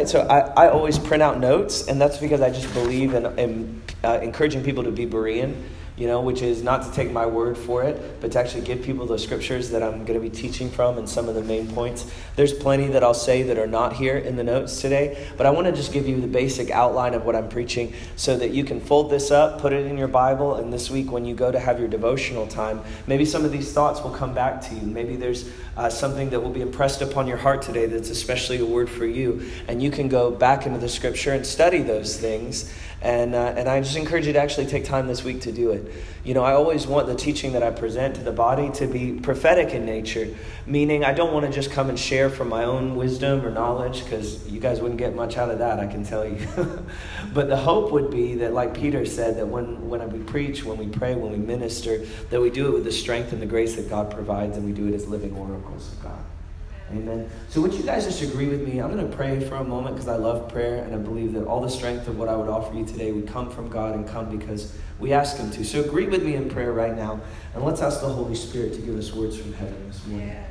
right, so I, I always print out notes, and that's because I just believe in, in uh, encouraging people to be Berean you know, which is not to take my word for it, but to actually give people the scriptures that I'm going to be teaching from and some of the main points. There's plenty that I'll say that are not here in the notes today, but I want to just give you the basic outline of what I'm preaching so that you can fold this up, put it in your Bible, and this week when you go to have your devotional time, maybe some of these thoughts will come back to you. Maybe there's uh, something that will be impressed upon your heart today that's especially a word for you, and you can go back into the scripture and study those things and, uh, and I just encourage you to actually take time this week to do it. You know, I always want the teaching that I present to the body to be prophetic in nature, meaning I don't want to just come and share from my own wisdom or knowledge, because you guys wouldn't get much out of that, I can tell you. but the hope would be that, like Peter said, that when, when we preach, when we pray, when we minister, that we do it with the strength and the grace that God provides, and we do it as living oracles of God. Amen. So, would you guys just agree with me? I'm going to pray for a moment because I love prayer and I believe that all the strength of what I would offer you today would come from God and come because we ask Him to. So, agree with me in prayer right now and let's ask the Holy Spirit to give us words from heaven this morning. Yeah.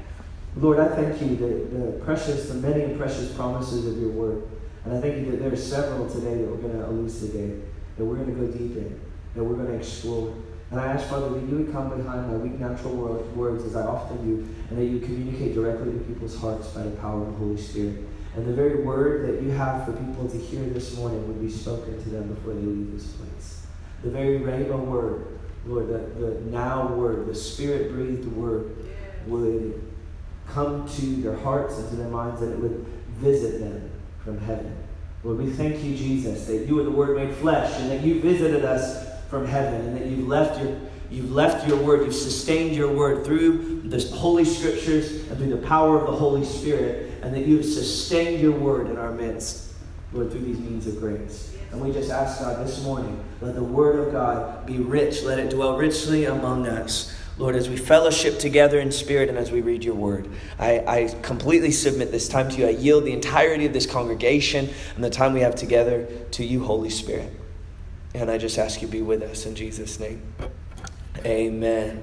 Lord, I thank you that the precious, the many and precious promises of your word. And I thank you that there are several today that we're going to elucidate, that we're going to go deep in, that we're going to explore. And I ask, Father, that you would come behind my weak natural words as I often do, and that you communicate directly to people's hearts by the power of the Holy Spirit. And the very word that you have for people to hear this morning would be spoken to them before they leave this place. The very rhema word, Lord, the, the now word, the spirit breathed word would come to their hearts and to their minds, and it would visit them from heaven. Lord, we thank you, Jesus, that you are the Word made flesh, and that you visited us from heaven and that you've left your you've left your word you've sustained your word through the holy scriptures and through the power of the holy spirit and that you've sustained your word in our midst lord through these means of grace and we just ask god this morning let the word of god be rich let it dwell richly among us Lord, as we fellowship together in spirit and as we read your word, I, I, completely submit this time to you. I yield the entirety of this congregation and the time we have together to you, Holy Spirit. And I just ask you be with us in Jesus' name. Amen.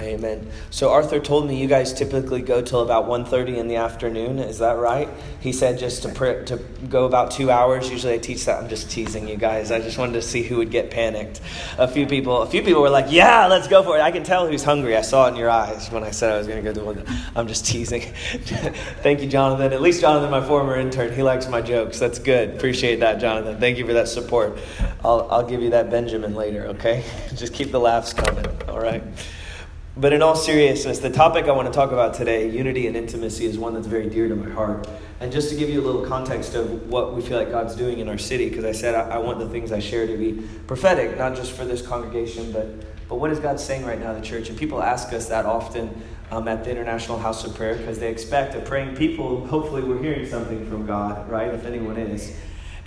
Amen. So Arthur told me you guys typically go till about 1.30 in the afternoon. Is that right? He said just to pr- to go about two hours. Usually I teach that. I'm just teasing you guys. I just wanted to see who would get panicked. A few people, a few people were like, "Yeah, let's go for it." I can tell who's hungry. I saw it in your eyes when I said I was going to go to one. I'm just teasing. Thank you, Jonathan. At least Jonathan, my former intern, he likes my jokes. That's good. Appreciate that, Jonathan. Thank you for that support. I'll I'll give you that Benjamin later. Okay, just keep the laughs coming. All right. But in all seriousness, the topic I want to talk about today, unity and intimacy, is one that's very dear to my heart. And just to give you a little context of what we feel like God's doing in our city, because I said I, I, want the things I share to be prophetic, not just for this congregation, but, but what is God saying right now in the church? And people ask us that often um, at the International House of Prayer because they expect a praying people. Hopefully, we're hearing something from God, right? If anyone is.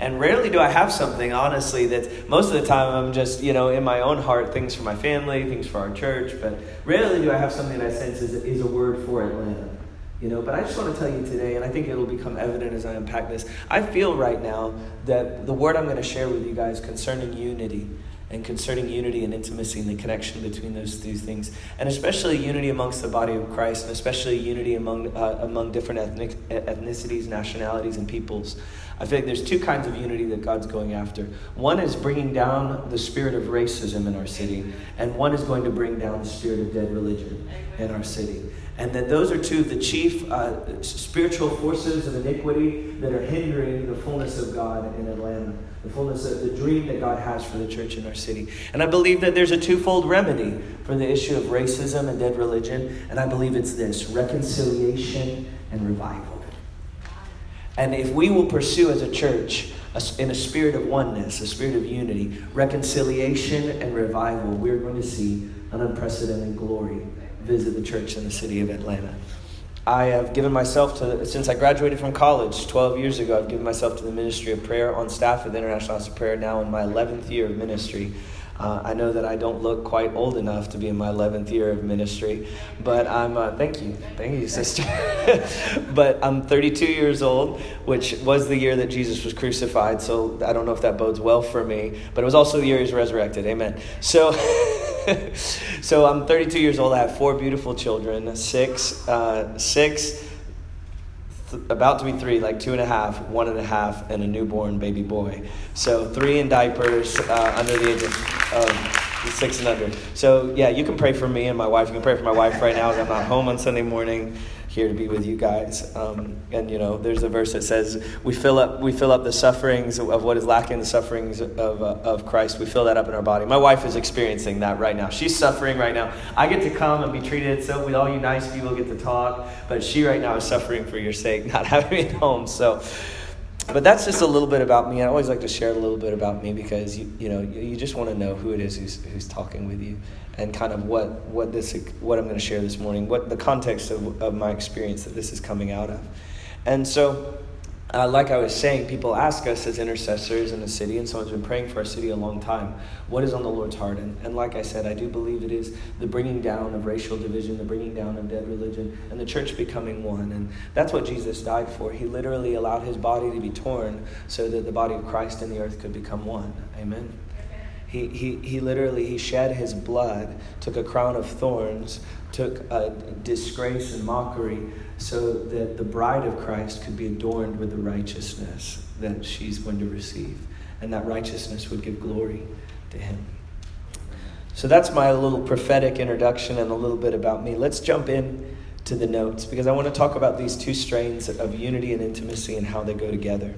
And rarely do I have something, honestly, that most of the time I'm just, you know, in my own heart, things for my family, things for our church, but rarely do I have something that I sense is, is a word for Atlanta. You know, but I just want to tell you today, and I think it'll become evident as I unpack this. I feel right now that the word I'm going to share with you guys concerning unity and concerning unity and intimacy and the connection between those two things, and especially unity amongst the body of Christ, and especially unity among uh, among different ethnic ethnicities, nationalities, and peoples. I feel like there's two kinds of unity that God's going after. One is bringing down the spirit of racism in our city, and one is going to bring down the spirit of dead religion in our city. And that those are two of the chief uh, spiritual forces of iniquity that are hindering the fullness of God in Atlanta, the fullness of the dream that God has for the church in our city. And I believe that there's a twofold remedy for the issue of racism and dead religion, and I believe it's this reconciliation and revival. And if we will pursue as a church in a spirit of oneness, a spirit of unity, reconciliation and revival, we're going to see an unprecedented glory visit the church in the city of Atlanta. I have given myself to, since I graduated from college 12 years ago, I've given myself to the ministry of prayer on staff at the International House of Prayer now in my 11th year of ministry. Uh, I know that I don't look quite old enough to be in my 11th year of ministry, but I'm, uh, thank you, thank you, sister. but I'm 32 years old, which was the year that Jesus was crucified, so I don't know if that bodes well for me, but it was also the year he was resurrected, amen. So, so I'm 32 years old, I have four beautiful children, six, uh, six, about to be three, like two and a half, one and a half, and a newborn baby boy. So three in diapers uh, under the age of six and under. So yeah, you can pray for me and my wife. You can pray for my wife right now as I'm not home on Sunday morning here to be with you guys. Um, and you know, there's a verse that says, "We fill up, we fill up the sufferings of what is lacking, the sufferings of uh, of Christ. We fill that up in our body." My wife is experiencing that right now. She's suffering right now. I get to come and be treated so with all you nice people get to talk, but she right now is suffering for your sake, not having me at home. So. But that's just a little bit about me. I always like to share a little bit about me because you, you know you, just want to know who it is who's, who's talking with you and kind of what, what, this, what I'm going to share this morning, what the context of, of my experience that this is coming out of. And so, uh, like I was saying, people ask us as intercessors in the city, and someone's been praying for our city a long time, what is on the Lord's heart? And, and like I said, I do believe it is the bringing down of racial division, the bringing down of dead religion, and the church becoming one. And that's what Jesus died for. He literally allowed his body to be torn so that the body of Christ and the earth could become one. Amen. He, he, he literally he shed his blood, took a crown of thorns, took a disgrace and mockery so that the bride of Christ could be adorned with the righteousness that she's going to receive. And that righteousness would give glory to him. So that's my little prophetic introduction and a little bit about me. Let's jump in to the notes because I want to talk about these two strains of unity and intimacy and how they go together.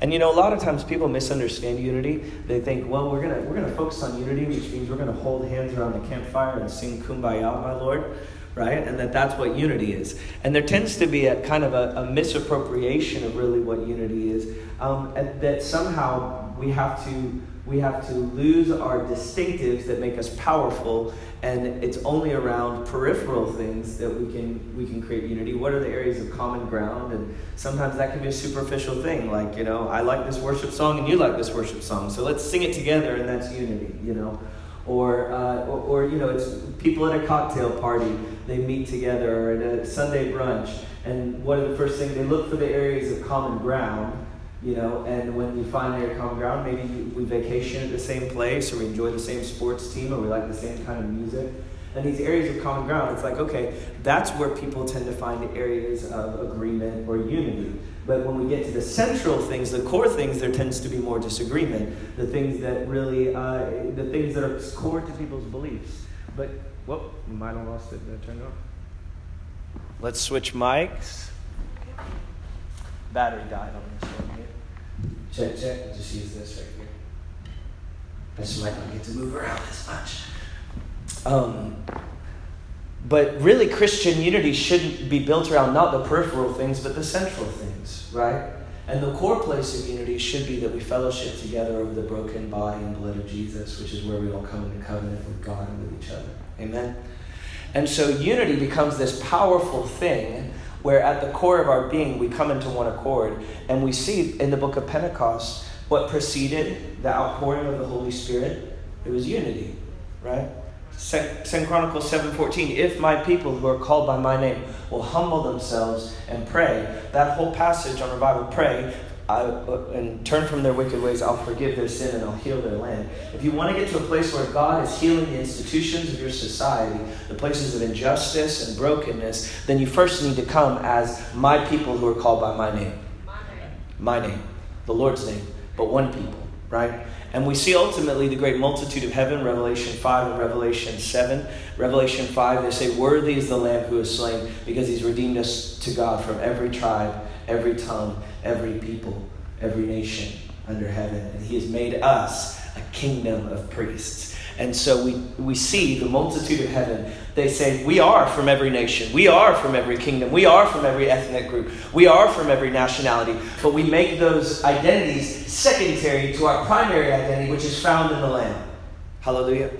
And you know, a lot of times people misunderstand unity. They think, well, we're gonna we're gonna focus on unity, which means we're gonna hold hands around the campfire and sing "Kumbaya, my Lord," right? And that that's what unity is. And there tends to be a kind of a, a misappropriation of really what unity is. Um, that somehow we have to we have to lose our distinctives that make us powerful and it's only around peripheral things that we can we can create unity. What are the areas of common ground? And sometimes that can be a superficial thing like you know i like this worship song and you like this worship song so let's sing it together and that's unity you know? Or, uh, or, or, you know it's people at a cocktail party they meet together or at a sunday brunch and what are the first things they look for the areas of common ground you know, and when you find your common ground, maybe we vacation at the same place, or we enjoy the same sports team, or we like the same kind of music. And these areas of common ground, it's like, okay, that's where people tend to find areas of agreement or unity. But when we get to the central things, the core things, there tends to be more disagreement. The things that really, uh, the things that are core to people's beliefs. But, whoop, might have lost it. Did I turn it off? Let's switch mics. Battery died on this one. Check, check. I'll just use this right here. I just might not get to move around as much. Um, but really, Christian unity shouldn't be built around not the peripheral things, but the central things, right? And the core place of unity should be that we fellowship together over the broken body and blood of Jesus, which is where we all come into covenant with God and with each other. Amen? And so unity becomes this powerful thing where at the core of our being we come into one accord. And we see in the book of Pentecost what preceded the outpouring of the Holy Spirit. It was unity, right? Second Chronicles 7:14 if my people who are called by my name will humble themselves and pray that whole passage on revival pray I, uh, and turn from their wicked ways, I'll forgive their sin and I'll heal their land. If you want to get to a place where God is healing the institutions of your society, the places of injustice and brokenness, then you first need to come as my people who are called by my name. My name. My name. The Lord's name. But one people, right? And we see ultimately the great multitude of heaven, Revelation 5 and Revelation 7. Revelation 5, they say, Worthy is the Lamb who is slain because he's redeemed us to God from every tribe every tongue, every people, every nation under heaven. And he has made us a kingdom of priests. And so we, we see the multitude of heaven. They say, We are from every nation. We are from every kingdom. We are from every ethnic group. We are from every nationality. But we make those identities secondary to our primary identity, which is found in the Lamb. Hallelujah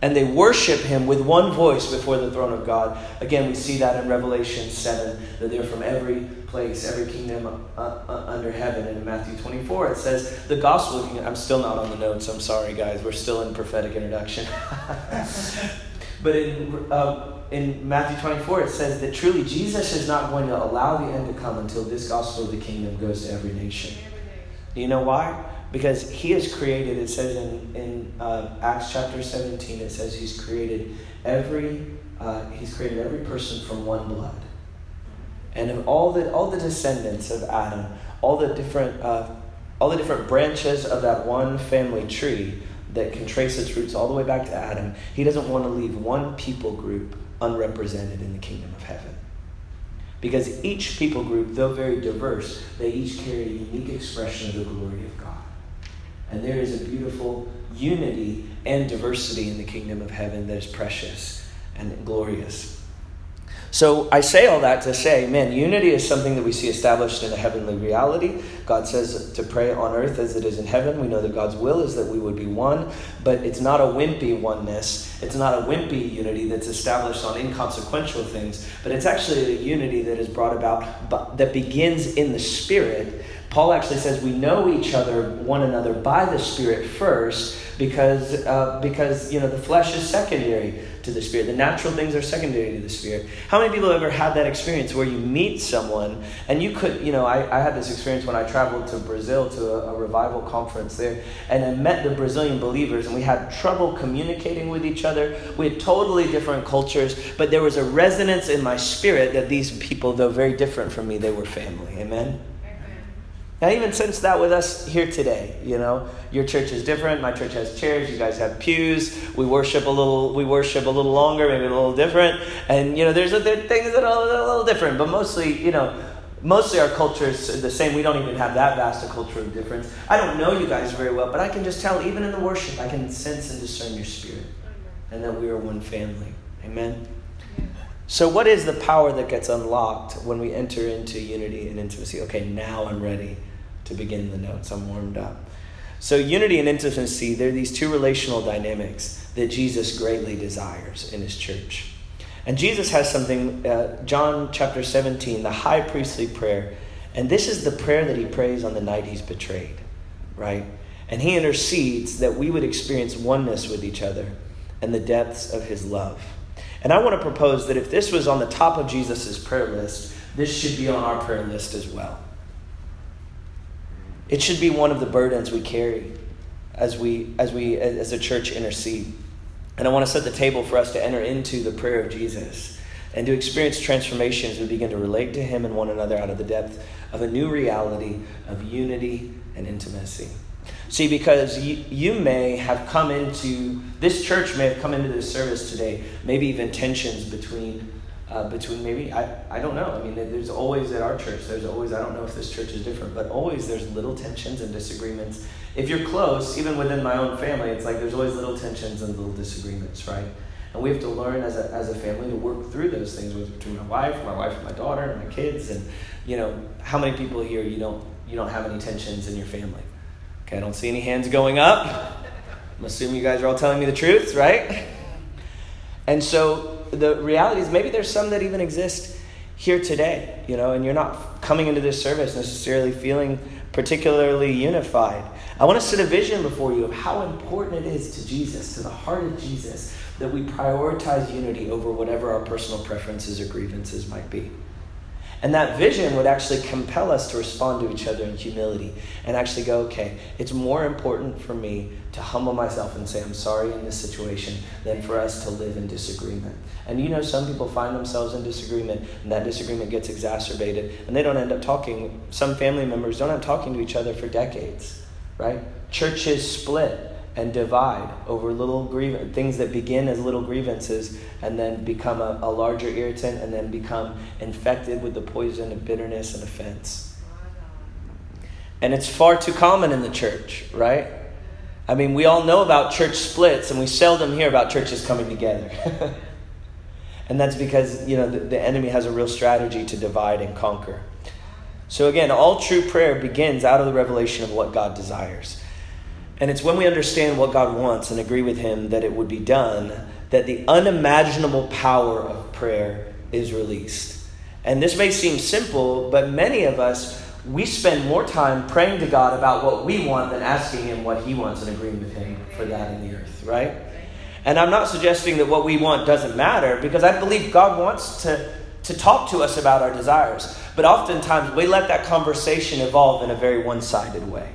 and they worship him with one voice before the throne of God. Again, we see that in Revelation 7, that they're from every place, every kingdom uh, uh, under heaven. And in Matthew 24, it says the gospel. I'm still not on the notes. I'm sorry, guys. We're still in prophetic introduction. but in, uh, in Matthew 24, it says that truly Jesus is not going to allow the end to come until this gospel of the kingdom goes to every nation. Do you know why? because he has created it says in, in uh, acts chapter 17 it says he's created every uh, he's created every person from one blood and of all the all the descendants of Adam, all the different uh, all the different branches of that one family tree that can trace its roots all the way back to Adam, he doesn't want to leave one people group unrepresented in the kingdom of heaven. Because each people group, though very diverse, they each carry a unique expression of the glory of God. And there is a beautiful unity and diversity in the kingdom of heaven that is precious and glorious. So I say all that to say, man, unity is something that we see established in a heavenly reality. God says to pray on earth as it is in heaven. We know that God's will is that we would be one, but it's not a wimpy oneness. It's not a wimpy unity that's established on inconsequential things, but it's actually a unity that is brought about that begins in the spirit. Paul actually says we know each other, one another, by the Spirit first, because uh, because you know the flesh is secondary to the Spirit. The natural things are secondary to the Spirit. How many people have ever had that experience where you meet someone and you could, you know, I, I had this experience when I traveled to Brazil to a, a revival conference there, and I met the Brazilian believers, and we had trouble communicating with each other. We had totally different cultures, but there was a resonance in my spirit that these people, though very different from me, they were family. Amen? I even sense that with us here today. You know, your church is different. My church has chairs. You guys have pews. We worship a little. We worship a little longer, maybe a little different. And you know, there's other things that are a little different. But mostly, you know, mostly our culture is the same. We don't even have that vast a culture of difference. I don't know you guys very well, but I can just tell, even in the worship, I can sense and discern your spirit, and that we are one family. Amen. So, what is the power that gets unlocked when we enter into unity and intimacy? Okay, now I'm ready to begin the notes. I'm warmed up. So, unity and intimacy, they're these two relational dynamics that Jesus greatly desires in his church. And Jesus has something, uh, John chapter 17, the high priestly prayer. And this is the prayer that he prays on the night he's betrayed, right? And he intercedes that we would experience oneness with each other and the depths of his love. And I want to propose that if this was on the top of Jesus' prayer list, this should be on our prayer list as well. It should be one of the burdens we carry as we, as we, as a church, intercede. And I want to set the table for us to enter into the prayer of Jesus and to experience transformation as we begin to relate to Him and one another out of the depth of a new reality of unity and intimacy. See, because you, you may have come into, this church may have come into this service today, maybe even tensions between uh, between maybe I, I don't know. I mean there's always at our church there's always i don't know if this church is different but always there's little tensions and disagreements. If you're close even within my own family it's like there's always little tensions and little disagreements right? And we have to learn as a, as a family to work through those things with between my wife my wife and my daughter and my kids and you know how many people here you don't you don't have any tensions in your family? Okay i don't see any hands going up. I'm assuming you guys are all telling me the truth right? And so the reality is maybe there's some that even exist here today, you know, and you're not coming into this service necessarily feeling particularly unified. I want to set a vision before you of how important it is to Jesus, to the heart of Jesus, that we prioritize unity over whatever our personal preferences or grievances might be. And that vision would actually compel us to respond to each other in humility and actually go, okay, it's more important for me to humble myself and say, I'm sorry in this situation than for us to live in disagreement. And you know, some people find themselves in disagreement and that disagreement gets exacerbated and they don't end up talking. Some family members don't end up talking to each other for decades, right? Churches split and divide over little grievance, things that begin as little grievances and then become a, a larger irritant and then become infected with the poison of bitterness and offense. And it's far too common in the church, right? I mean, we all know about church splits, and we seldom hear about churches coming together. and that's because, you know, the, the enemy has a real strategy to divide and conquer. So, again, all true prayer begins out of the revelation of what God desires. And it's when we understand what God wants and agree with Him that it would be done that the unimaginable power of prayer is released. And this may seem simple, but many of us, we spend more time praying to God about what we want than asking Him what He wants and agreeing with Him for that in the earth, right? And I'm not suggesting that what we want doesn't matter because I believe God wants to, to talk to us about our desires. But oftentimes we let that conversation evolve in a very one sided way.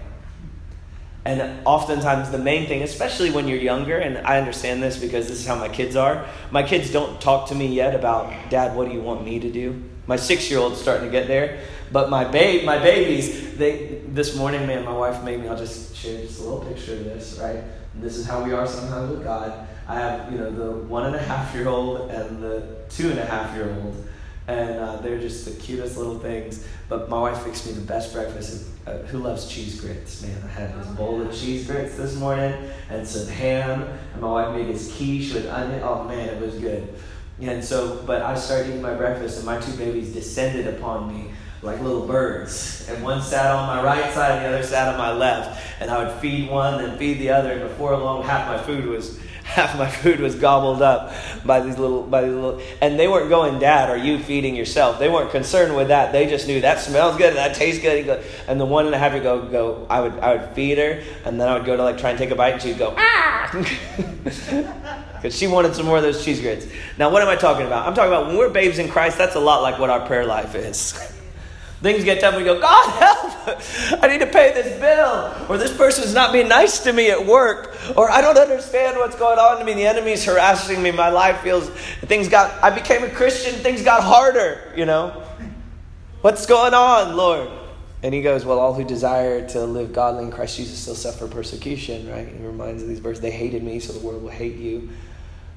And oftentimes, the main thing, especially when you're younger, and I understand this because this is how my kids are, my kids don't talk to me yet about, Dad, what do you want me to do? My six year old's starting to get there. But my babe, my babies, they this morning, man, my wife made me. I'll just share just a little picture of this, right? This is how we are sometimes with God. I have, you know, the one and a half year old and the two and a half year old, and uh, they're just the cutest little things. But my wife fixed me the best breakfast. Uh, who loves cheese grits? Man, I had this bowl of cheese grits this morning and some ham, and my wife made this quiche with onion. Oh man, it was good. And so, but I started eating my breakfast, and my two babies descended upon me like little birds. And one sat on my right side and the other sat on my left. And I would feed one and feed the other. And before long, half my food was half my food was gobbled up by these little by these little and they weren't going dad are you feeding yourself? They weren't concerned with that. They just knew that smells good. That tastes good. And the one and a half would go go i would i would feed her and then i would go to like try and take a bite and she'd go ah! Because she wanted some more of those cheese grits. Now what am i talking about? I'm talking about when we're babes in christ that's a lot like what our prayer life is Things get tough, we go, God help! I need to pay this bill. Or this person's not being nice to me at work. Or I don't understand what's going on to me. The enemy's harassing me. My life feels, things got, I became a Christian, things got harder, you know? What's going on, Lord? And he goes, Well, all who desire to live godly in Christ Jesus still suffer persecution, right? He reminds of these verses, they hated me, so the world will hate you.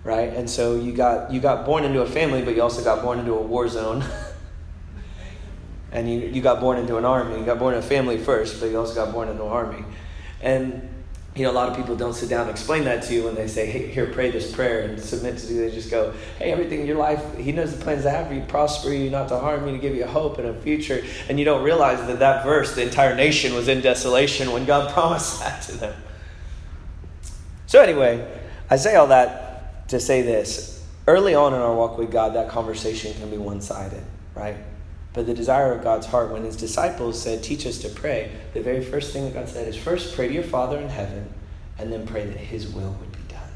Right? And so you got you got born into a family, but you also got born into a war zone. and you, you got born into an army. You got born in a family first, but you also got born into an army. And you know, a lot of people don't sit down and explain that to you when they say, hey, here, pray this prayer and submit to you. They just go, hey, everything in your life, He knows the plans I have for you, prosper you, not to harm you, to give you hope and a future. And you don't realize that that verse, the entire nation was in desolation when God promised that to them. So, anyway, I say all that to say this. Early on in our walk with God, that conversation can be one sided, right? But the desire of God's heart, when his disciples said, Teach us to pray, the very first thing that God said is first pray to your Father in heaven, and then pray that his will would be done.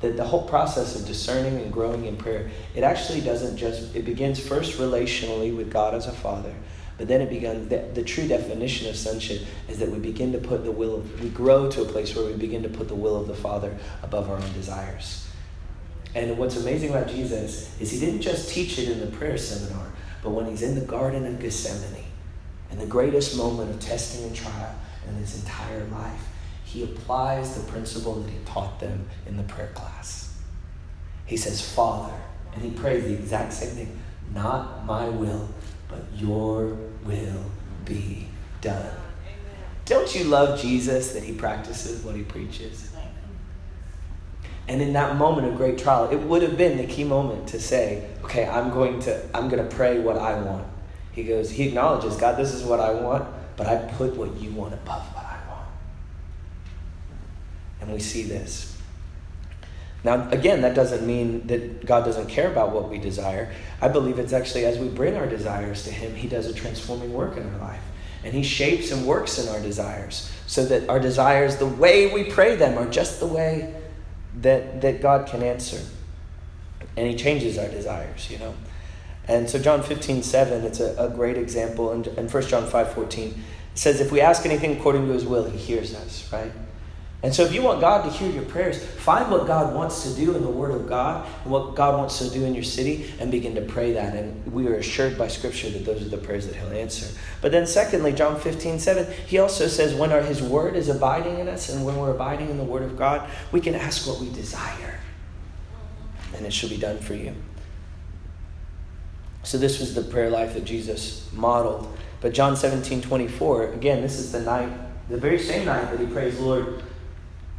That the whole process of discerning and growing in prayer, it actually doesn't just, it begins first relationally with God as a father, but then it begins, the, the true definition of sonship is that we begin to put the will of, we grow to a place where we begin to put the will of the Father above our own desires. And what's amazing about Jesus is he didn't just teach it in the prayer seminar, but when he's in the Garden of Gethsemane, in the greatest moment of testing and trial in his entire life, he applies the principle that he taught them in the prayer class. He says, Father, and he prays the exact same thing not my will, but your will be done. Don't you love Jesus that he practices what he preaches? And in that moment of great trial, it would have been the key moment to say, okay, I'm going to, I'm going to pray what I want. He goes, he acknowledges, God, this is what I want, but I put what you want above what I want. And we see this. Now, again, that doesn't mean that God doesn't care about what we desire. I believe it's actually as we bring our desires to Him, He does a transforming work in our life. And He shapes and works in our desires so that our desires, the way we pray them, are just the way that, that God can answer. And He changes our desires, you know. And so John 15, 7, it's a, a great example. And, and 1 John 5, 14, says, If we ask anything according to His will, He hears us, right? And so, if you want God to hear your prayers, find what God wants to do in the Word of God and what God wants to do in your city and begin to pray that. And we are assured by Scripture that those are the prayers that He'll answer. But then, secondly, John 15, 7, He also says, when our, His Word is abiding in us and when we're abiding in the Word of God, we can ask what we desire. And it shall be done for you. So, this was the prayer life that Jesus modeled. But John 17, 24, again, this is the night, the very same night that He prays, Lord,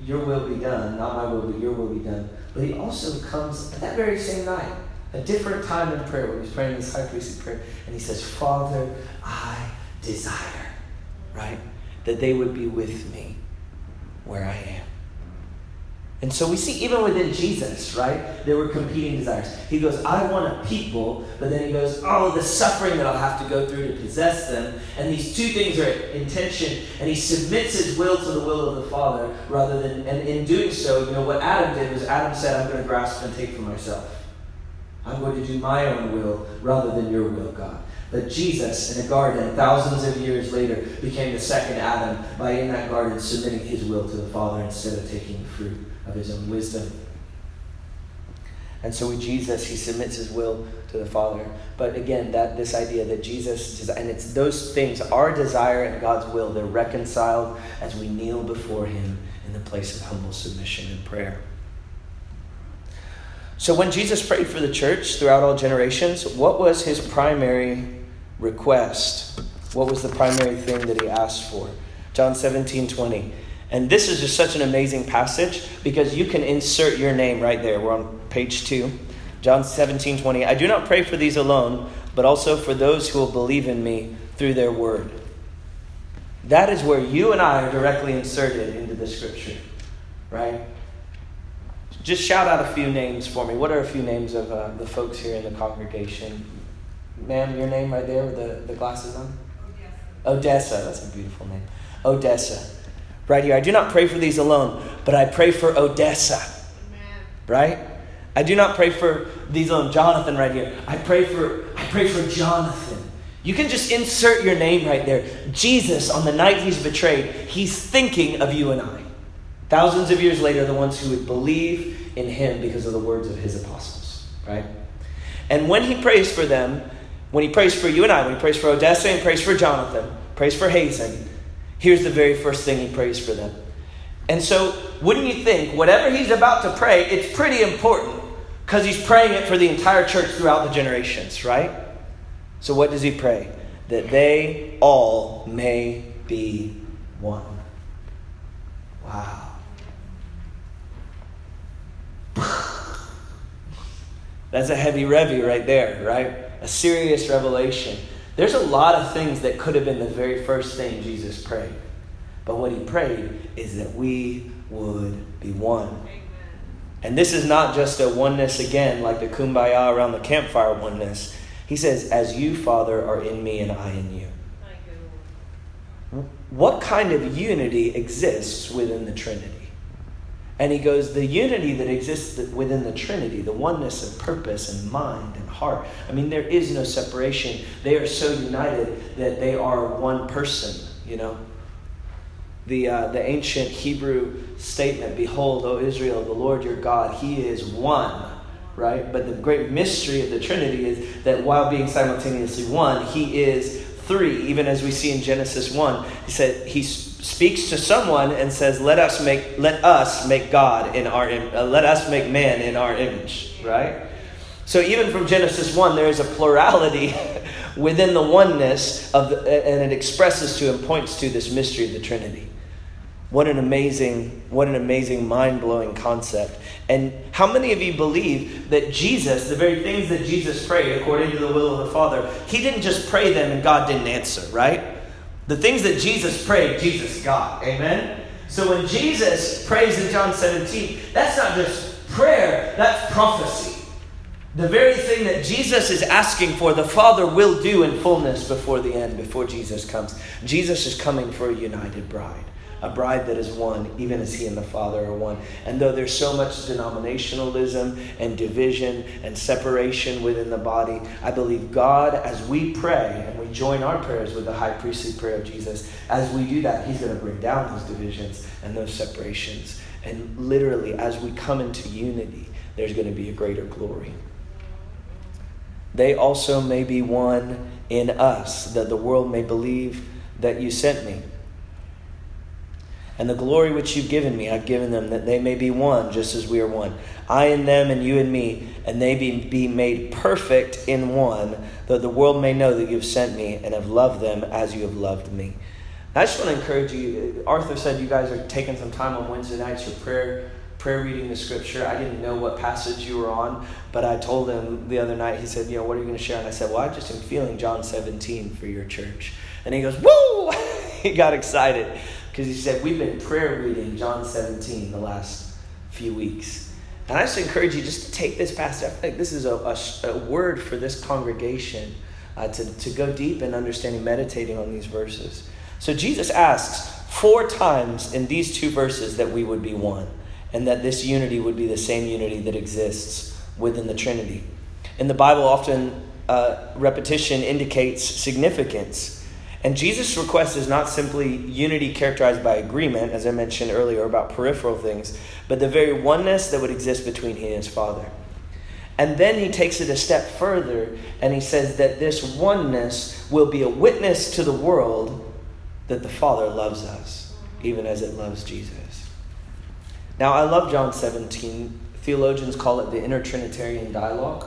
your will be done, not my will, but your will be done. But he also comes that very same night, a different time in prayer, when he's praying this high priestly prayer, and he says, Father, I desire, right? That they would be with me where I am. And so we see even within Jesus, right, there were competing desires. He goes, I want a people, but then he goes, oh, the suffering that I'll have to go through to possess them. And these two things are in tension, and he submits his will to the will of the Father rather than, and in doing so, you know, what Adam did was Adam said, I'm going to grasp and take for myself. I'm going to do my own will rather than your will, God. But Jesus, in a garden, thousands of years later, became the second Adam by in that garden submitting his will to the Father instead of taking the fruit of his own wisdom. And so with Jesus, he submits his will to the Father. But again, that this idea that Jesus and it's those things, our desire and God's will, they're reconciled as we kneel before him in the place of humble submission and prayer. So when Jesus prayed for the church throughout all generations, what was his primary request? What was the primary thing that he asked for? John 17, 20. And this is just such an amazing passage because you can insert your name right there. We're on page 2. John 17, 20. I do not pray for these alone, but also for those who will believe in me through their word. That is where you and I are directly inserted into the scripture, right? Just shout out a few names for me. What are a few names of uh, the folks here in the congregation? Ma'am, your name right there with the, the glasses on? Odessa. Odessa. That's a beautiful name. Odessa right here. I do not pray for these alone, but I pray for Odessa. Amen. Right? I do not pray for these alone. Jonathan right here. I pray for I pray for Jonathan. You can just insert your name right there. Jesus, on the night he's betrayed, he's thinking of you and I. Thousands of years later, the ones who would believe in him because of the words of his apostles. Right? And when he prays for them, when he prays for you and I, when he prays for Odessa and prays for Jonathan, prays for Hazen, here's the very first thing he prays for them. And so, wouldn't you think, whatever he's about to pray, it's pretty important because he's praying it for the entire church throughout the generations, right? So, what does he pray? That they all may be one. Wow. That's a heavy revy right there, right? A serious revelation. There's a lot of things that could have been the very first thing Jesus prayed. But what he prayed is that we would be one. And this is not just a oneness again, like the kumbaya around the campfire oneness. He says, As you, Father, are in me and I in you. What kind of unity exists within the Trinity? And he goes, the unity that exists within the Trinity, the oneness of purpose and mind and heart. I mean, there is no separation. They are so united that they are one person, you know. The, uh, the ancient Hebrew statement, Behold, O Israel, the Lord your God, He is one, right? But the great mystery of the Trinity is that while being simultaneously one, He is three, even as we see in Genesis 1. He said, He's speaks to someone and says, "Let us make let us make God in our uh, let us make man in our image." Right. So even from Genesis one, there is a plurality within the oneness of the, and it expresses to and points to this mystery of the Trinity. What an amazing, what an amazing, mind blowing concept. And how many of you believe that Jesus, the very things that Jesus prayed according to the will of the Father, he didn't just pray them and God didn't answer, right? The things that Jesus prayed, Jesus got. Amen? So when Jesus prays in John 17, that's not just prayer, that's prophecy. The very thing that Jesus is asking for, the Father will do in fullness before the end, before Jesus comes. Jesus is coming for a united bride a bride that is one, even as he and the Father are one. And though there's so much denominationalism and division and separation within the body, I believe God, as we pray and we join our prayers with the high priestly prayer of Jesus, as we do that, he's going to bring down those divisions and those separations. And literally, as we come into unity, there's going to be a greater glory. They also may be one in us, that the world may believe that you sent me. And the glory which you've given me, I've given them, that they may be one, just as we are one. I and them, and you and me, and they be, be made perfect in one, that the world may know that you've sent me and have loved them as you have loved me. I just want to encourage you. Arthur said you guys are taking some time on Wednesday nights for prayer, prayer reading the scripture. I didn't know what passage you were on, but I told him the other night, he said, You know, what are you going to share? And I said, Well, I just am feeling John 17 for your church. And he goes, Woo! he got excited because he said, We've been prayer reading John 17 the last few weeks. And I just encourage you just to take this passage. I think this is a, a, a word for this congregation uh, to, to go deep in understanding, meditating on these verses. So Jesus asks four times in these two verses that we would be one, and that this unity would be the same unity that exists within the Trinity. In the Bible, often uh, repetition indicates significance. And Jesus' request is not simply unity characterized by agreement, as I mentioned earlier about peripheral things, but the very oneness that would exist between he and his Father. And then he takes it a step further and he says that this oneness will be a witness to the world that the Father loves us, even as it loves Jesus. Now, I love John 17. Theologians call it the intertrinitarian dialogue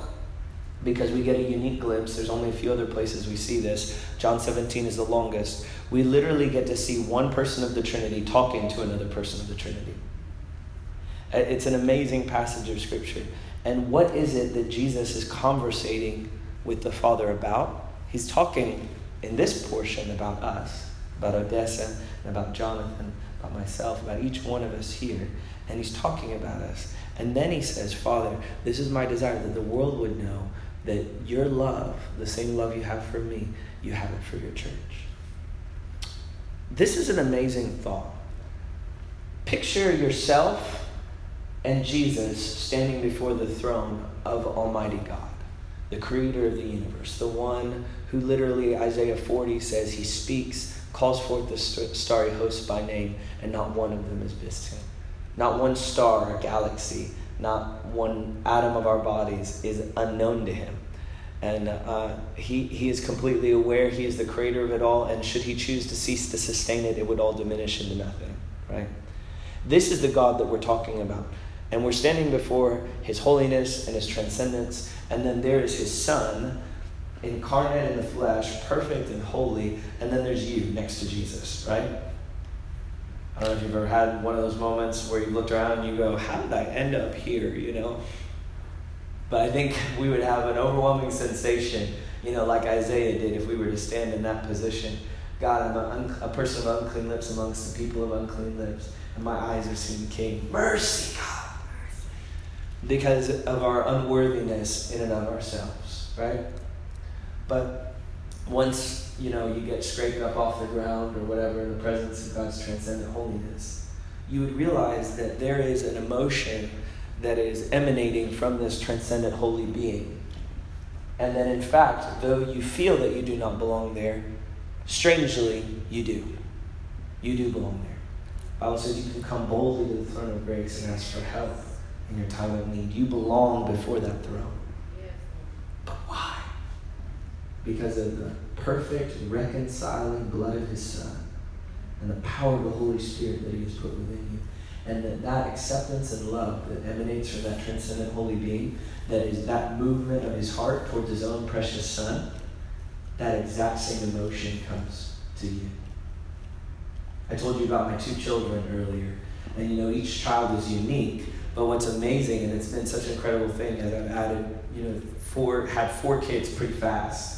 because we get a unique glimpse. There's only a few other places we see this. John 17 is the longest. We literally get to see one person of the Trinity talking to another person of the Trinity. Uh, it's an amazing passage of Scripture. And what is it that Jesus is conversating with the Father about? He's talking in this portion about us, about Odessa, and about Jonathan, about myself, about each one of us here. And he's talking about us. And then he says, Father, this is my desire that the world would know that your love, the same love you have for me, you have it for your church. This is an amazing thought. Picture yourself and Jesus standing before the throne of Almighty God, the creator of the universe, the one who literally, Isaiah 40 says, he speaks, calls forth the starry host by name, and not one of them is him. Not one star or galaxy, not one atom of our bodies is unknown to him. And uh, he, he is completely aware he is the creator of it all, and should he choose to cease to sustain it, it would all diminish into nothing, right? This is the God that we're talking about. And we're standing before his holiness and his transcendence, and then there is his son, incarnate in the flesh, perfect and holy, and then there's you next to Jesus, right? I don't know if you've ever had one of those moments where you looked around and you go, How did I end up here? You know? But I think we would have an overwhelming sensation, you know, like Isaiah did if we were to stand in that position. God, I'm a, a person of unclean lips amongst the people of unclean lips, and my eyes have seen the King. Mercy, God Mercy. because of our unworthiness in and of ourselves, right? But once you know you get scraped up off the ground or whatever in the presence of God's transcendent holiness, you would realize that there is an emotion that is emanating from this transcendent holy being. And that in fact, though you feel that you do not belong there, strangely you do. You do belong there. The Bible says you can come boldly to the throne of grace and ask for help in your time of need. You belong before that throne. But why? Because of the perfect reconciling blood of his son and the power of the Holy Spirit that he has put within you. And that, that acceptance and love that emanates from that transcendent holy being, that is that movement of his heart towards his own precious son, that exact same emotion comes to you. I told you about my two children earlier. And you know, each child is unique, but what's amazing, and it's been such an incredible thing, is I've added, you know, four, had four kids pretty fast,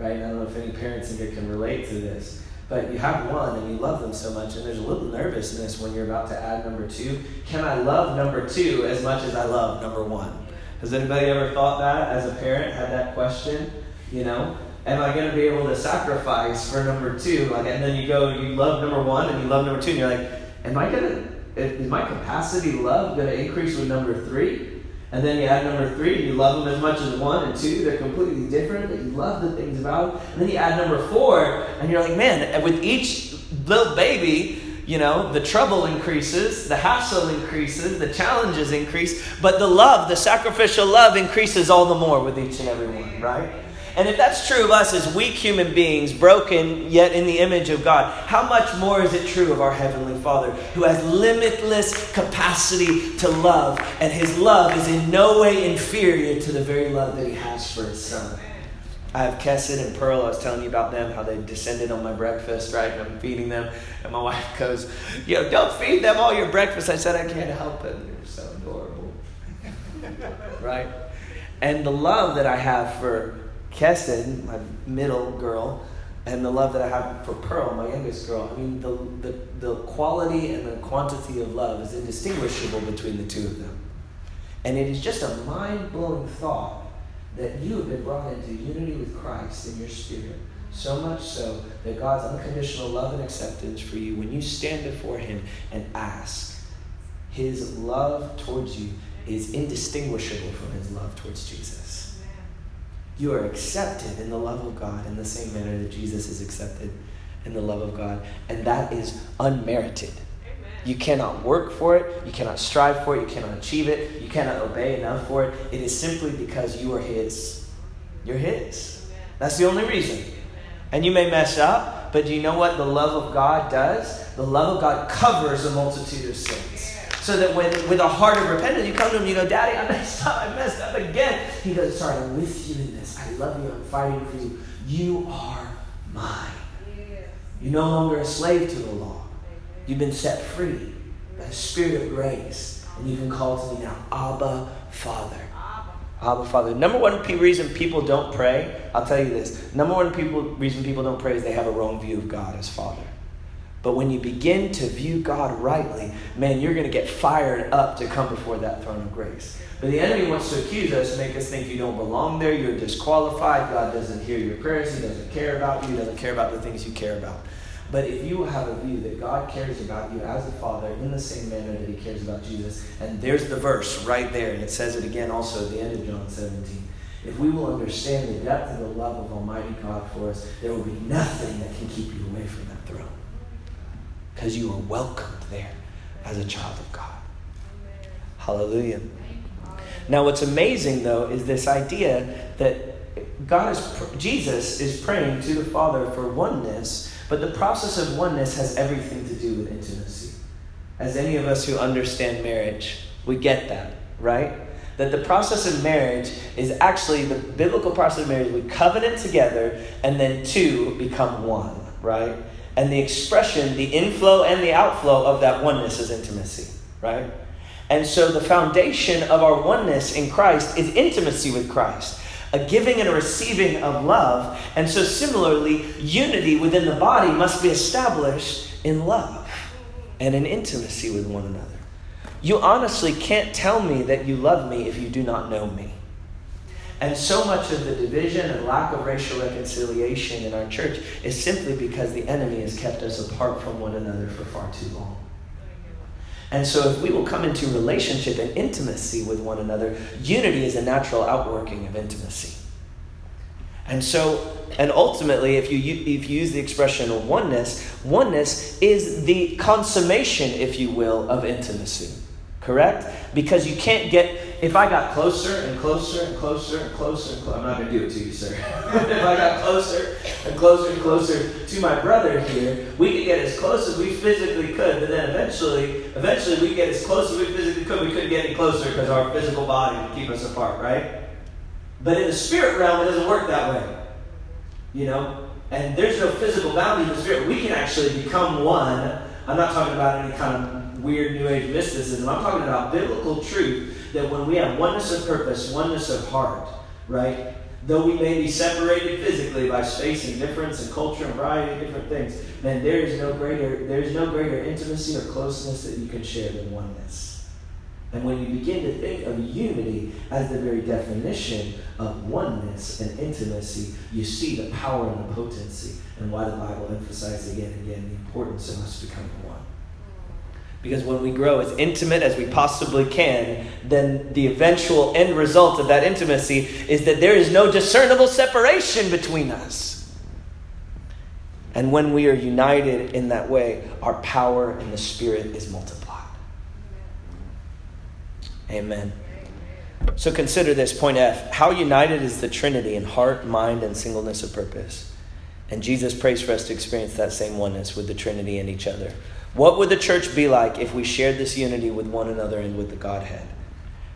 right? I don't know if any parents in here can relate to this. But you have one and you love them so much, and there's a little nervousness when you're about to add number two. Can I love number two as much as I love number one? Has anybody ever thought that as a parent, had that question? You know, am I going to be able to sacrifice for number two? Like, and then you go, you love number one and you love number two, and you're like, am I going to is my capacity love going to increase with number three? And then you add number three, and you love them as much as one and two, they're completely different, love the things about. And then you add number four, and you're like, man, with each little baby, you know, the trouble increases, the hassle increases, the challenges increase, but the love, the sacrificial love increases all the more with each and every one, right? And if that's true of us as weak human beings, broken yet in the image of God, how much more is it true of our Heavenly Father who has limitless capacity to love, and His love is in no way inferior to the very love that He has for His Son? I have Kesed and Pearl. I was telling you about them, how they descended on my breakfast, right? And I'm feeding them. And my wife goes, Yo, don't feed them all your breakfast. I said, I can't help it. They're so adorable. right? And the love that I have for Kesed, my middle girl, and the love that I have for Pearl, my youngest girl. I mean, the, the, the quality and the quantity of love is indistinguishable between the two of them. And it is just a mind blowing thought that you have been brought into unity with Christ in your spirit. So much so that God's unconditional love and acceptance for you, when you stand before Him and ask, His love towards you is indistinguishable from His love towards Jesus. You are accepted in the love of God in the same manner that Jesus is accepted in the love of God. And that is unmerited. You cannot work for it. You cannot strive for it. You cannot achieve it. You cannot obey enough for it. It is simply because you are His. You're His. That's the only reason. And you may mess up, but do you know what the love of God does? The love of God covers a multitude of sins. So that when, with a heart of repentance, you come to him, you go, Daddy, I messed up, I messed up again. He goes, Sorry, I'm with you in this. I love you, I'm fighting for you. You are mine. You're no longer a slave to the law. You've been set free by the Spirit of grace. And you can call to me now, Abba, Father. Abba, Father. Number one reason people don't pray, I'll tell you this. Number one people, reason people don't pray is they have a wrong view of God as Father. But when you begin to view God rightly, man, you're going to get fired up to come before that throne of grace. But the enemy wants to accuse us, make us think you don't belong there, you're disqualified, God doesn't hear your prayers, He doesn't care about you, He doesn't care about the things you care about. But if you have a view that God cares about you as a father in the same manner that He cares about Jesus, and there's the verse right there, and it says it again also at the end of John 17. If we will understand the depth of the love of Almighty God for us, there will be nothing that can keep you away from that throne. Because you are welcomed there as a child of God. Hallelujah. Now, what's amazing though is this idea that God is, Jesus is praying to the Father for oneness, but the process of oneness has everything to do with intimacy. As any of us who understand marriage, we get that, right? That the process of marriage is actually the biblical process of marriage. We covenant together and then two become one, right? And the expression, the inflow and the outflow of that oneness is intimacy, right? And so the foundation of our oneness in Christ is intimacy with Christ, a giving and a receiving of love. And so similarly, unity within the body must be established in love and in intimacy with one another. You honestly can't tell me that you love me if you do not know me. And so much of the division and lack of racial reconciliation in our church is simply because the enemy has kept us apart from one another for far too long. And so, if we will come into relationship and intimacy with one another, unity is a natural outworking of intimacy. And so, and ultimately, if you, if you use the expression oneness, oneness is the consummation, if you will, of intimacy. Correct? Because you can't get, if I got closer and closer and closer and closer and closer, I'm not going to do it to you, sir. if I got closer and closer and closer to my brother here, we could get as close as we physically could, but then eventually, eventually we get as close as we physically could. We couldn't get any closer because our physical body would keep us apart, right? But in the spirit realm, it doesn't work that way. You know? And there's no physical boundary in the spirit. We can actually become one. I'm not talking about any kind of weird New Age mysticism. I'm talking about biblical truth that when we have oneness of purpose, oneness of heart, right? Though we may be separated physically by space and difference and culture and variety of different things, then there is no greater there is no greater intimacy or closeness that you can share than oneness. And when you begin to think of unity as the very definition of oneness and intimacy, you see the power and the potency and why the Bible emphasizes again and again the importance of us becoming one. Because when we grow as intimate as we possibly can, then the eventual end result of that intimacy is that there is no discernible separation between us. And when we are united in that way, our power in the Spirit is multiplied. Amen. So consider this point F. How united is the Trinity in heart, mind, and singleness of purpose? And Jesus prays for us to experience that same oneness with the Trinity and each other. What would the church be like if we shared this unity with one another and with the Godhead?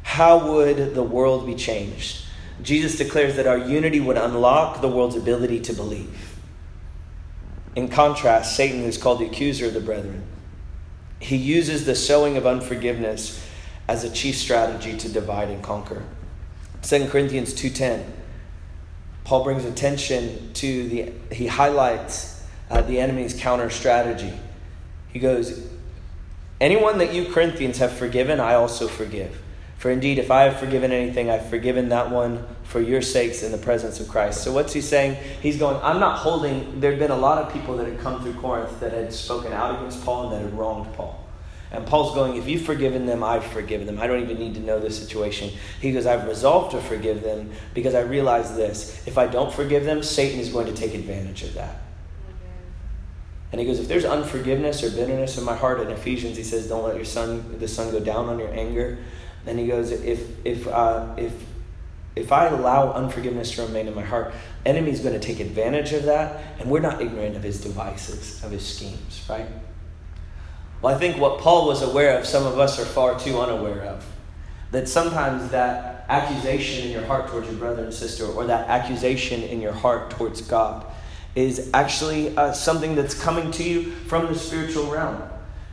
How would the world be changed? Jesus declares that our unity would unlock the world's ability to believe. In contrast, Satan is called the accuser of the brethren. He uses the sowing of unforgiveness as a chief strategy to divide and conquer. 2 Corinthians 2:10 Paul brings attention to the he highlights uh, the enemy's counter strategy. He goes, Anyone that you Corinthians have forgiven, I also forgive. For indeed, if I have forgiven anything, I've forgiven that one for your sakes in the presence of Christ. So, what's he saying? He's going, I'm not holding. There had been a lot of people that had come through Corinth that had spoken out against Paul and that had wronged Paul. And Paul's going, If you've forgiven them, I've forgiven them. I don't even need to know the situation. He goes, I've resolved to forgive them because I realize this. If I don't forgive them, Satan is going to take advantage of that. And he goes, if there's unforgiveness or bitterness in my heart, in Ephesians, he says, don't let your sun, the sun go down on your anger. Then he goes, if, if, uh, if, if I allow unforgiveness to remain in my heart, enemy's going to take advantage of that, and we're not ignorant of his devices, of his schemes, right? Well, I think what Paul was aware of, some of us are far too unaware of. That sometimes that accusation in your heart towards your brother and sister, or that accusation in your heart towards God, is actually uh, something that's coming to you from the spiritual realm.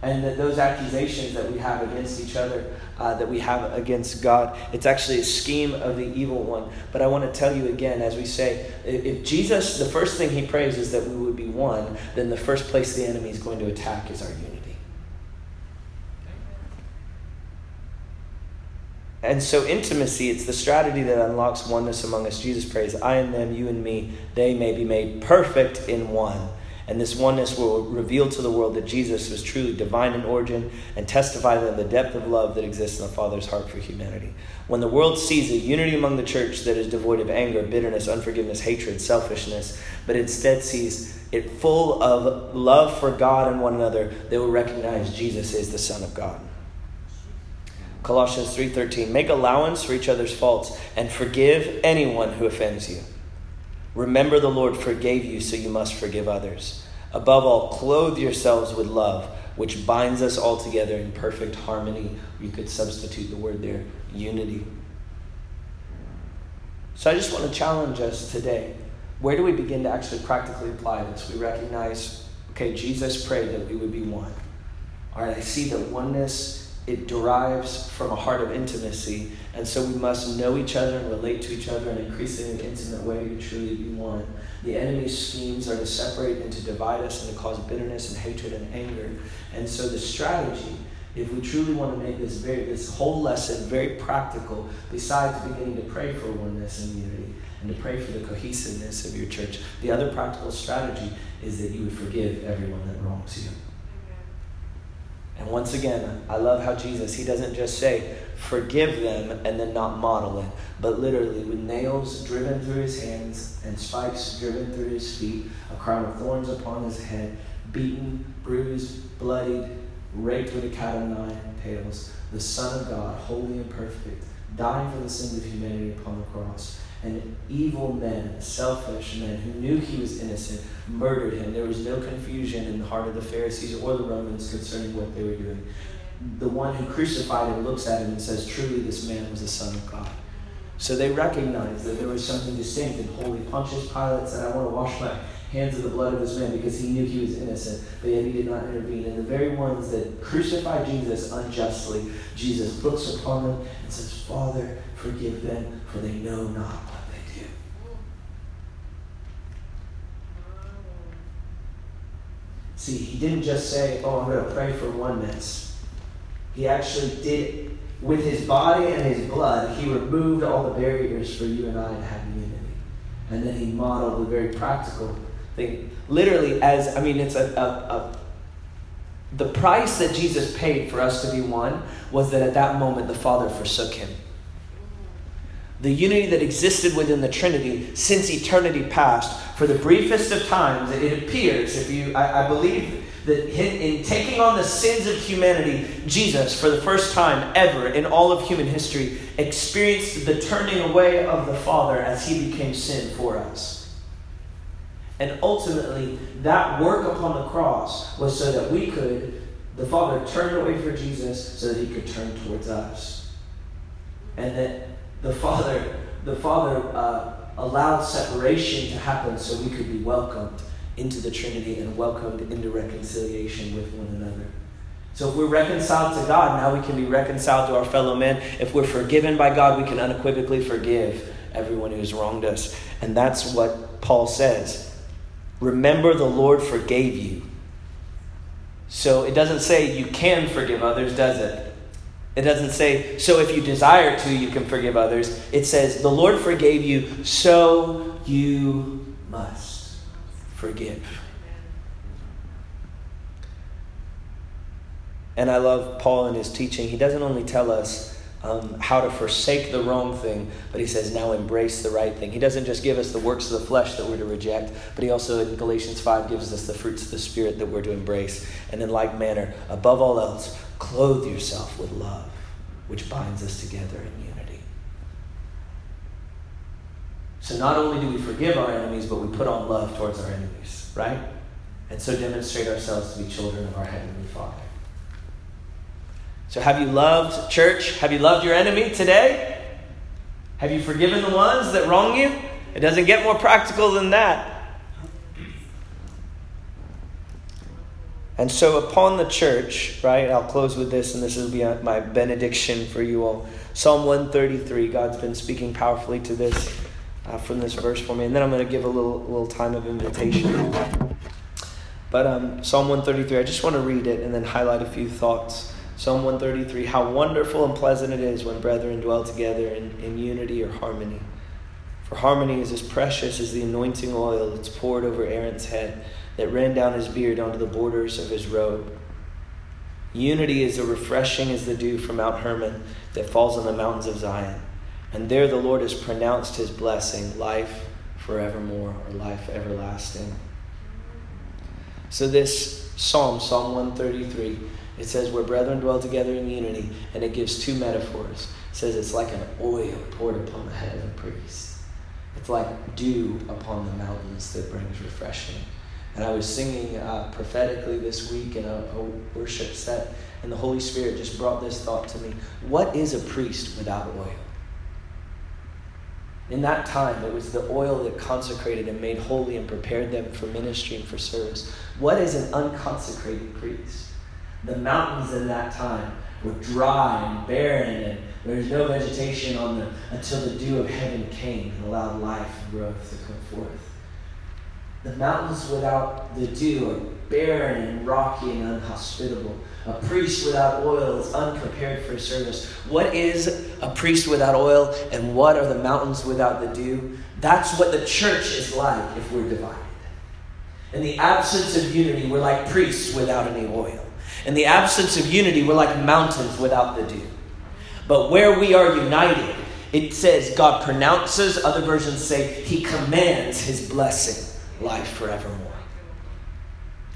And that those accusations that we have against each other uh, that we have against God. It's actually a scheme of the evil one. But I want to tell you again, as we say, if Jesus, the first thing he prays is that we would be one, then the first place the enemy is going to attack is our unity. And so, intimacy, it's the strategy that unlocks oneness among us. Jesus prays, I and them, you and me, they may be made perfect in one and this oneness will reveal to the world that Jesus was truly divine in origin and testify to the depth of love that exists in the Father's heart for humanity. When the world sees a unity among the church that is devoid of anger, bitterness, unforgiveness, hatred, selfishness, but instead sees it full of love for God and one another, they will recognize Jesus is the Son of God. Colossians 3:13 Make allowance for each other's faults and forgive anyone who offends you. Remember the Lord forgave you, so you must forgive others. Above all, clothe yourselves with love, which binds us all together in perfect harmony. You could substitute the word there unity. So I just want to challenge us today. Where do we begin to actually practically apply this? We recognize, okay, Jesus prayed that we would be one. All right, I see that oneness it derives from a heart of intimacy. And so we must know each other and relate to each other in an increasingly intimate way to truly be one. The enemy's schemes are to separate and to divide us and to cause bitterness and hatred and anger. And so the strategy, if we truly want to make this very this whole lesson very practical, besides beginning to pray for oneness and unity and to pray for the cohesiveness of your church, the other practical strategy is that you would forgive everyone that wrongs you. And once again, I love how Jesus, he doesn't just say, forgive them and then not model it, but literally with nails driven through his hands and spikes driven through his feet, a crown of thorns upon his head, beaten, bruised, bloodied, raped with a cat o' nine tails, the Son of God, holy and perfect, dying for the sins of humanity upon the cross and evil man, a selfish man who knew he was innocent, murdered him. There was no confusion in the heart of the Pharisees or the Romans concerning what they were doing. The one who crucified him looks at him and says, Truly, this man was the Son of God. So they recognized that there was something distinct and holy. Pontius Pilate said, I want to wash my hands of the blood of this man because he knew he was innocent, but yet he did not intervene. And the very ones that crucified Jesus unjustly, Jesus looks upon them and says, Father, forgive them, for they know not See, he didn't just say, Oh, I'm going to pray for oneness. He actually did, with his body and his blood, he removed all the barriers for you and I to have unity. And then he modeled a very practical thing. Literally, as, I mean, it's a, a, a the price that Jesus paid for us to be one was that at that moment the Father forsook him the unity that existed within the Trinity since eternity past. For the briefest of times, it appears, if you, I, I believe that in taking on the sins of humanity, Jesus, for the first time ever in all of human history, experienced the turning away of the Father as he became sin for us. And ultimately, that work upon the cross was so that we could, the Father turned away for Jesus so that he could turn towards us. And that the Father, the Father uh, allowed separation to happen so we could be welcomed into the Trinity and welcomed into reconciliation with one another. So if we're reconciled to God, now we can be reconciled to our fellow men. If we're forgiven by God, we can unequivocally forgive everyone who's wronged us. And that's what Paul says. Remember, the Lord forgave you. So it doesn't say you can forgive others, does it? It doesn't say, so if you desire to, you can forgive others. It says, the Lord forgave you, so you must forgive. And I love Paul in his teaching. He doesn't only tell us um, how to forsake the wrong thing, but he says, now embrace the right thing. He doesn't just give us the works of the flesh that we're to reject, but he also, in Galatians 5, gives us the fruits of the Spirit that we're to embrace. And in like manner, above all else, clothe yourself with love, which binds us together in unity. So not only do we forgive our enemies, but we put on love towards our enemies, right? And so demonstrate ourselves to be children of our Heavenly Father. So, have you loved church? Have you loved your enemy today? Have you forgiven the ones that wrong you? It doesn't get more practical than that. And so, upon the church, right, I'll close with this, and this will be my benediction for you all. Psalm 133, God's been speaking powerfully to this uh, from this verse for me. And then I'm going to give a little, little time of invitation. But um, Psalm 133, I just want to read it and then highlight a few thoughts. Psalm 133 How wonderful and pleasant it is when brethren dwell together in, in unity or harmony. For harmony is as precious as the anointing oil that's poured over Aaron's head, that ran down his beard onto the borders of his robe. Unity is as refreshing as the dew from Mount Hermon that falls on the mountains of Zion. And there the Lord has pronounced his blessing, life forevermore, or life everlasting. So, this psalm, Psalm 133, it says, Where brethren dwell together in unity, and it gives two metaphors. It says it's like an oil poured upon the head of a priest. It's like dew upon the mountains that brings refreshing. And I was singing uh, prophetically this week in a, a worship set, and the Holy Spirit just brought this thought to me. What is a priest without oil? In that time, it was the oil that consecrated and made holy and prepared them for ministry and for service. What is an unconsecrated priest? The mountains in that time were dry and barren, and there was no vegetation on them until the dew of heaven came and allowed life and growth to come forth. The mountains without the dew are barren and rocky and unhospitable. A priest without oil is unprepared for service. What is a priest without oil, and what are the mountains without the dew? That's what the church is like if we're divided. In the absence of unity, we're like priests without any oil. In the absence of unity, we're like mountains without the dew. But where we are united, it says God pronounces, other versions say he commands his blessing, life forevermore.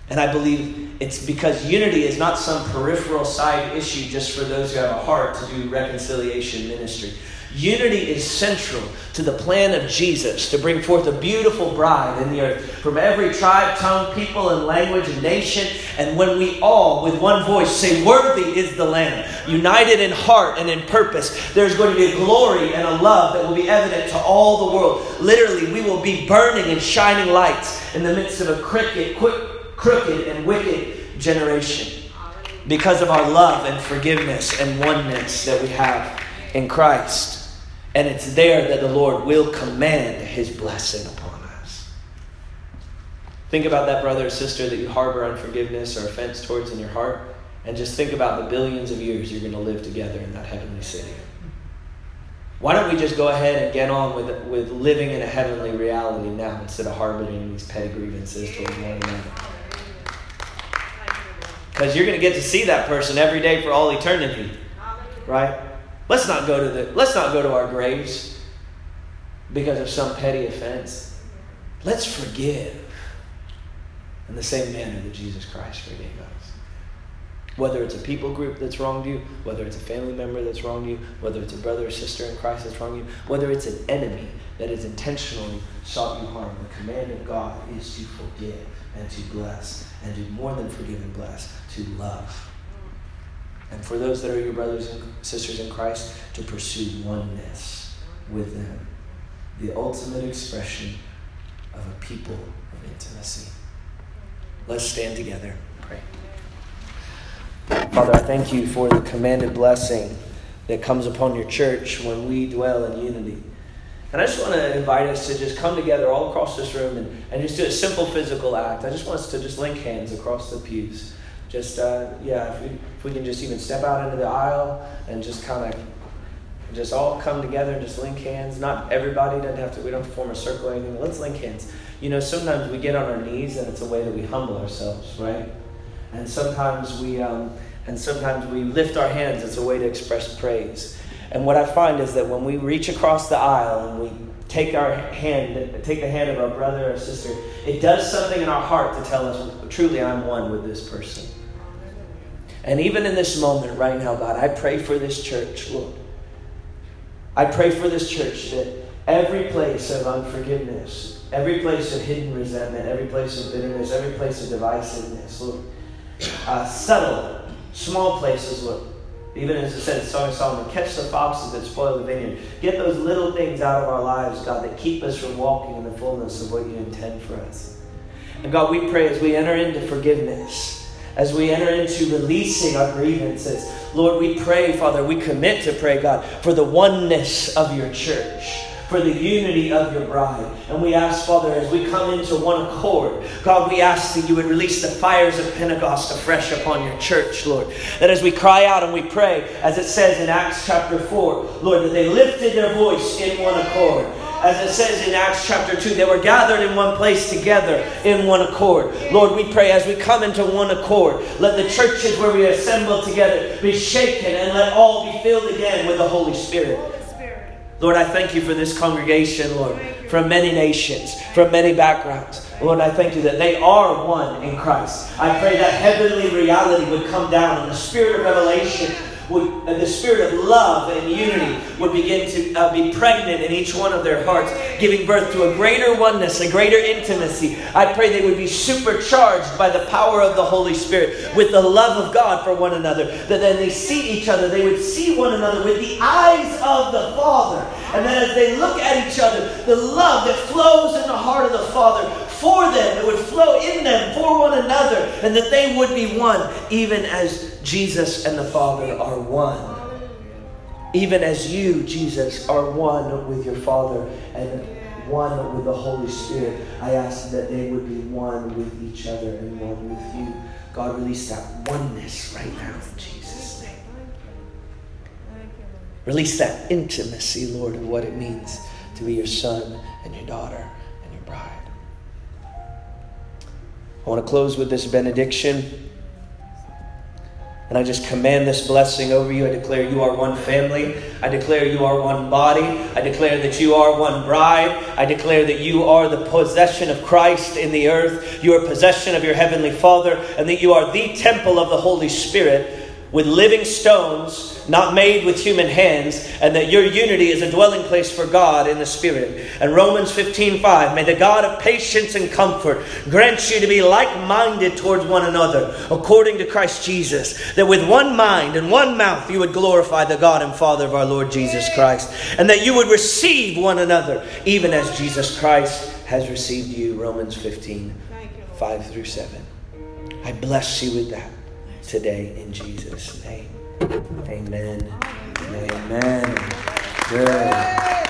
And I believe it's because unity is not some peripheral side issue just for those who have a heart to do reconciliation ministry. Unity is central to the plan of Jesus to bring forth a beautiful bride in the earth from every tribe, tongue, people, and language and nation. And when we all, with one voice, say, Worthy is the Lamb, united in heart and in purpose, there's going to be a glory and a love that will be evident to all the world. Literally, we will be burning and shining lights in the midst of a quick, crooked and wicked generation because of our love and forgiveness and oneness that we have in Christ. And it's there that the Lord will command his blessing upon us. Think about that brother or sister that you harbor unforgiveness or offense towards in your heart, and just think about the billions of years you're going to live together in that heavenly city. Why don't we just go ahead and get on with, with living in a heavenly reality now instead of harboring these petty grievances towards one another? Because you're going to get to see that person every day for all eternity, right? Let's not go to the let's not go to our graves because of some petty offense. Let's forgive in the same manner that Jesus Christ forgave us. Whether it's a people group that's wronged you, whether it's a family member that's wronged you, whether it's a brother or sister in Christ that's wronged you, whether it's an enemy that has intentionally sought you harm, the command of God is to forgive and to bless and to more than forgive and bless, to love and for those that are your brothers and sisters in Christ, to pursue oneness with them. The ultimate expression of a people of intimacy. Let's stand together. Pray. Father, I thank you for the commanded blessing that comes upon your church when we dwell in unity. And I just want to invite us to just come together all across this room and, and just do a simple physical act. I just want us to just link hands across the pews just uh, yeah, if we, if we can just even step out into the aisle and just kind of just all come together and just link hands. Not everybody doesn't have to. We don't form a circle or anything. let's link hands. You know, sometimes we get on our knees and it's a way that we humble ourselves, right? And sometimes we um, and sometimes we lift our hands. It's a way to express praise. And what I find is that when we reach across the aisle and we take our hand, take the hand of our brother or sister, it does something in our heart to tell us, truly, I'm one with this person. And even in this moment right now, God, I pray for this church, Lord. I pray for this church that every place of unforgiveness, every place of hidden resentment, every place of bitterness, every place of divisiveness, Lord, uh, settle small places, Lord. Even as it said in Song of Solomon, catch the foxes that spoil the vineyard. Get those little things out of our lives, God, that keep us from walking in the fullness of what you intend for us. And God, we pray as we enter into forgiveness as we enter into releasing our grievances. Lord, we pray, Father, we commit to pray, God, for the oneness of your church. For the unity of your bride. And we ask, Father, as we come into one accord, God, we ask that you would release the fires of Pentecost afresh upon your church, Lord. That as we cry out and we pray, as it says in Acts chapter 4, Lord, that they lifted their voice in one accord as it says in Acts chapter 2, they were gathered in one place together in one accord. Lord, we pray as we come into one accord, let the churches where we assemble together be shaken and let all be filled again with the Holy Spirit. Lord, I thank you for this congregation, Lord, from many nations, from many backgrounds. Lord, I thank you that they are one in Christ. I pray that heavenly reality would come down and the spirit of revelation would, the spirit of love and unity would begin to uh, be pregnant in each one of their hearts, giving birth to a greater oneness, a greater intimacy. I pray they would be supercharged by the power of the Holy Spirit with the love of God for one another. That then they see each other, they would see one another with the eyes of the Father. And then as they look at each other, the love that flows in the heart of the Father for them, it would flow in them for one another, and that they would be one, even as Jesus and the Father are one. Even as you, Jesus, are one with your Father and one with the Holy Spirit, I ask that they would be one with each other and one with you. God, release that oneness right now in Jesus' name. Release that intimacy, Lord, of what it means to be your son and your daughter and your bride. I want to close with this benediction. And I just command this blessing over you. I declare you are one family. I declare you are one body. I declare that you are one bride. I declare that you are the possession of Christ in the earth. You are possession of your heavenly Father, and that you are the temple of the Holy Spirit with living stones, not made with human hands, and that your unity is a dwelling place for God in the Spirit. And Romans 15:5, may the God of patience and comfort grant you to be like-minded towards one another, according to Christ Jesus, that with one mind and one mouth you would glorify the God and Father of our Lord Jesus Christ, and that you would receive one another, even as Jesus Christ has received you. Romans 15, 5 through 7. I bless you with that today in Jesus' name. Amen. Amen. Good.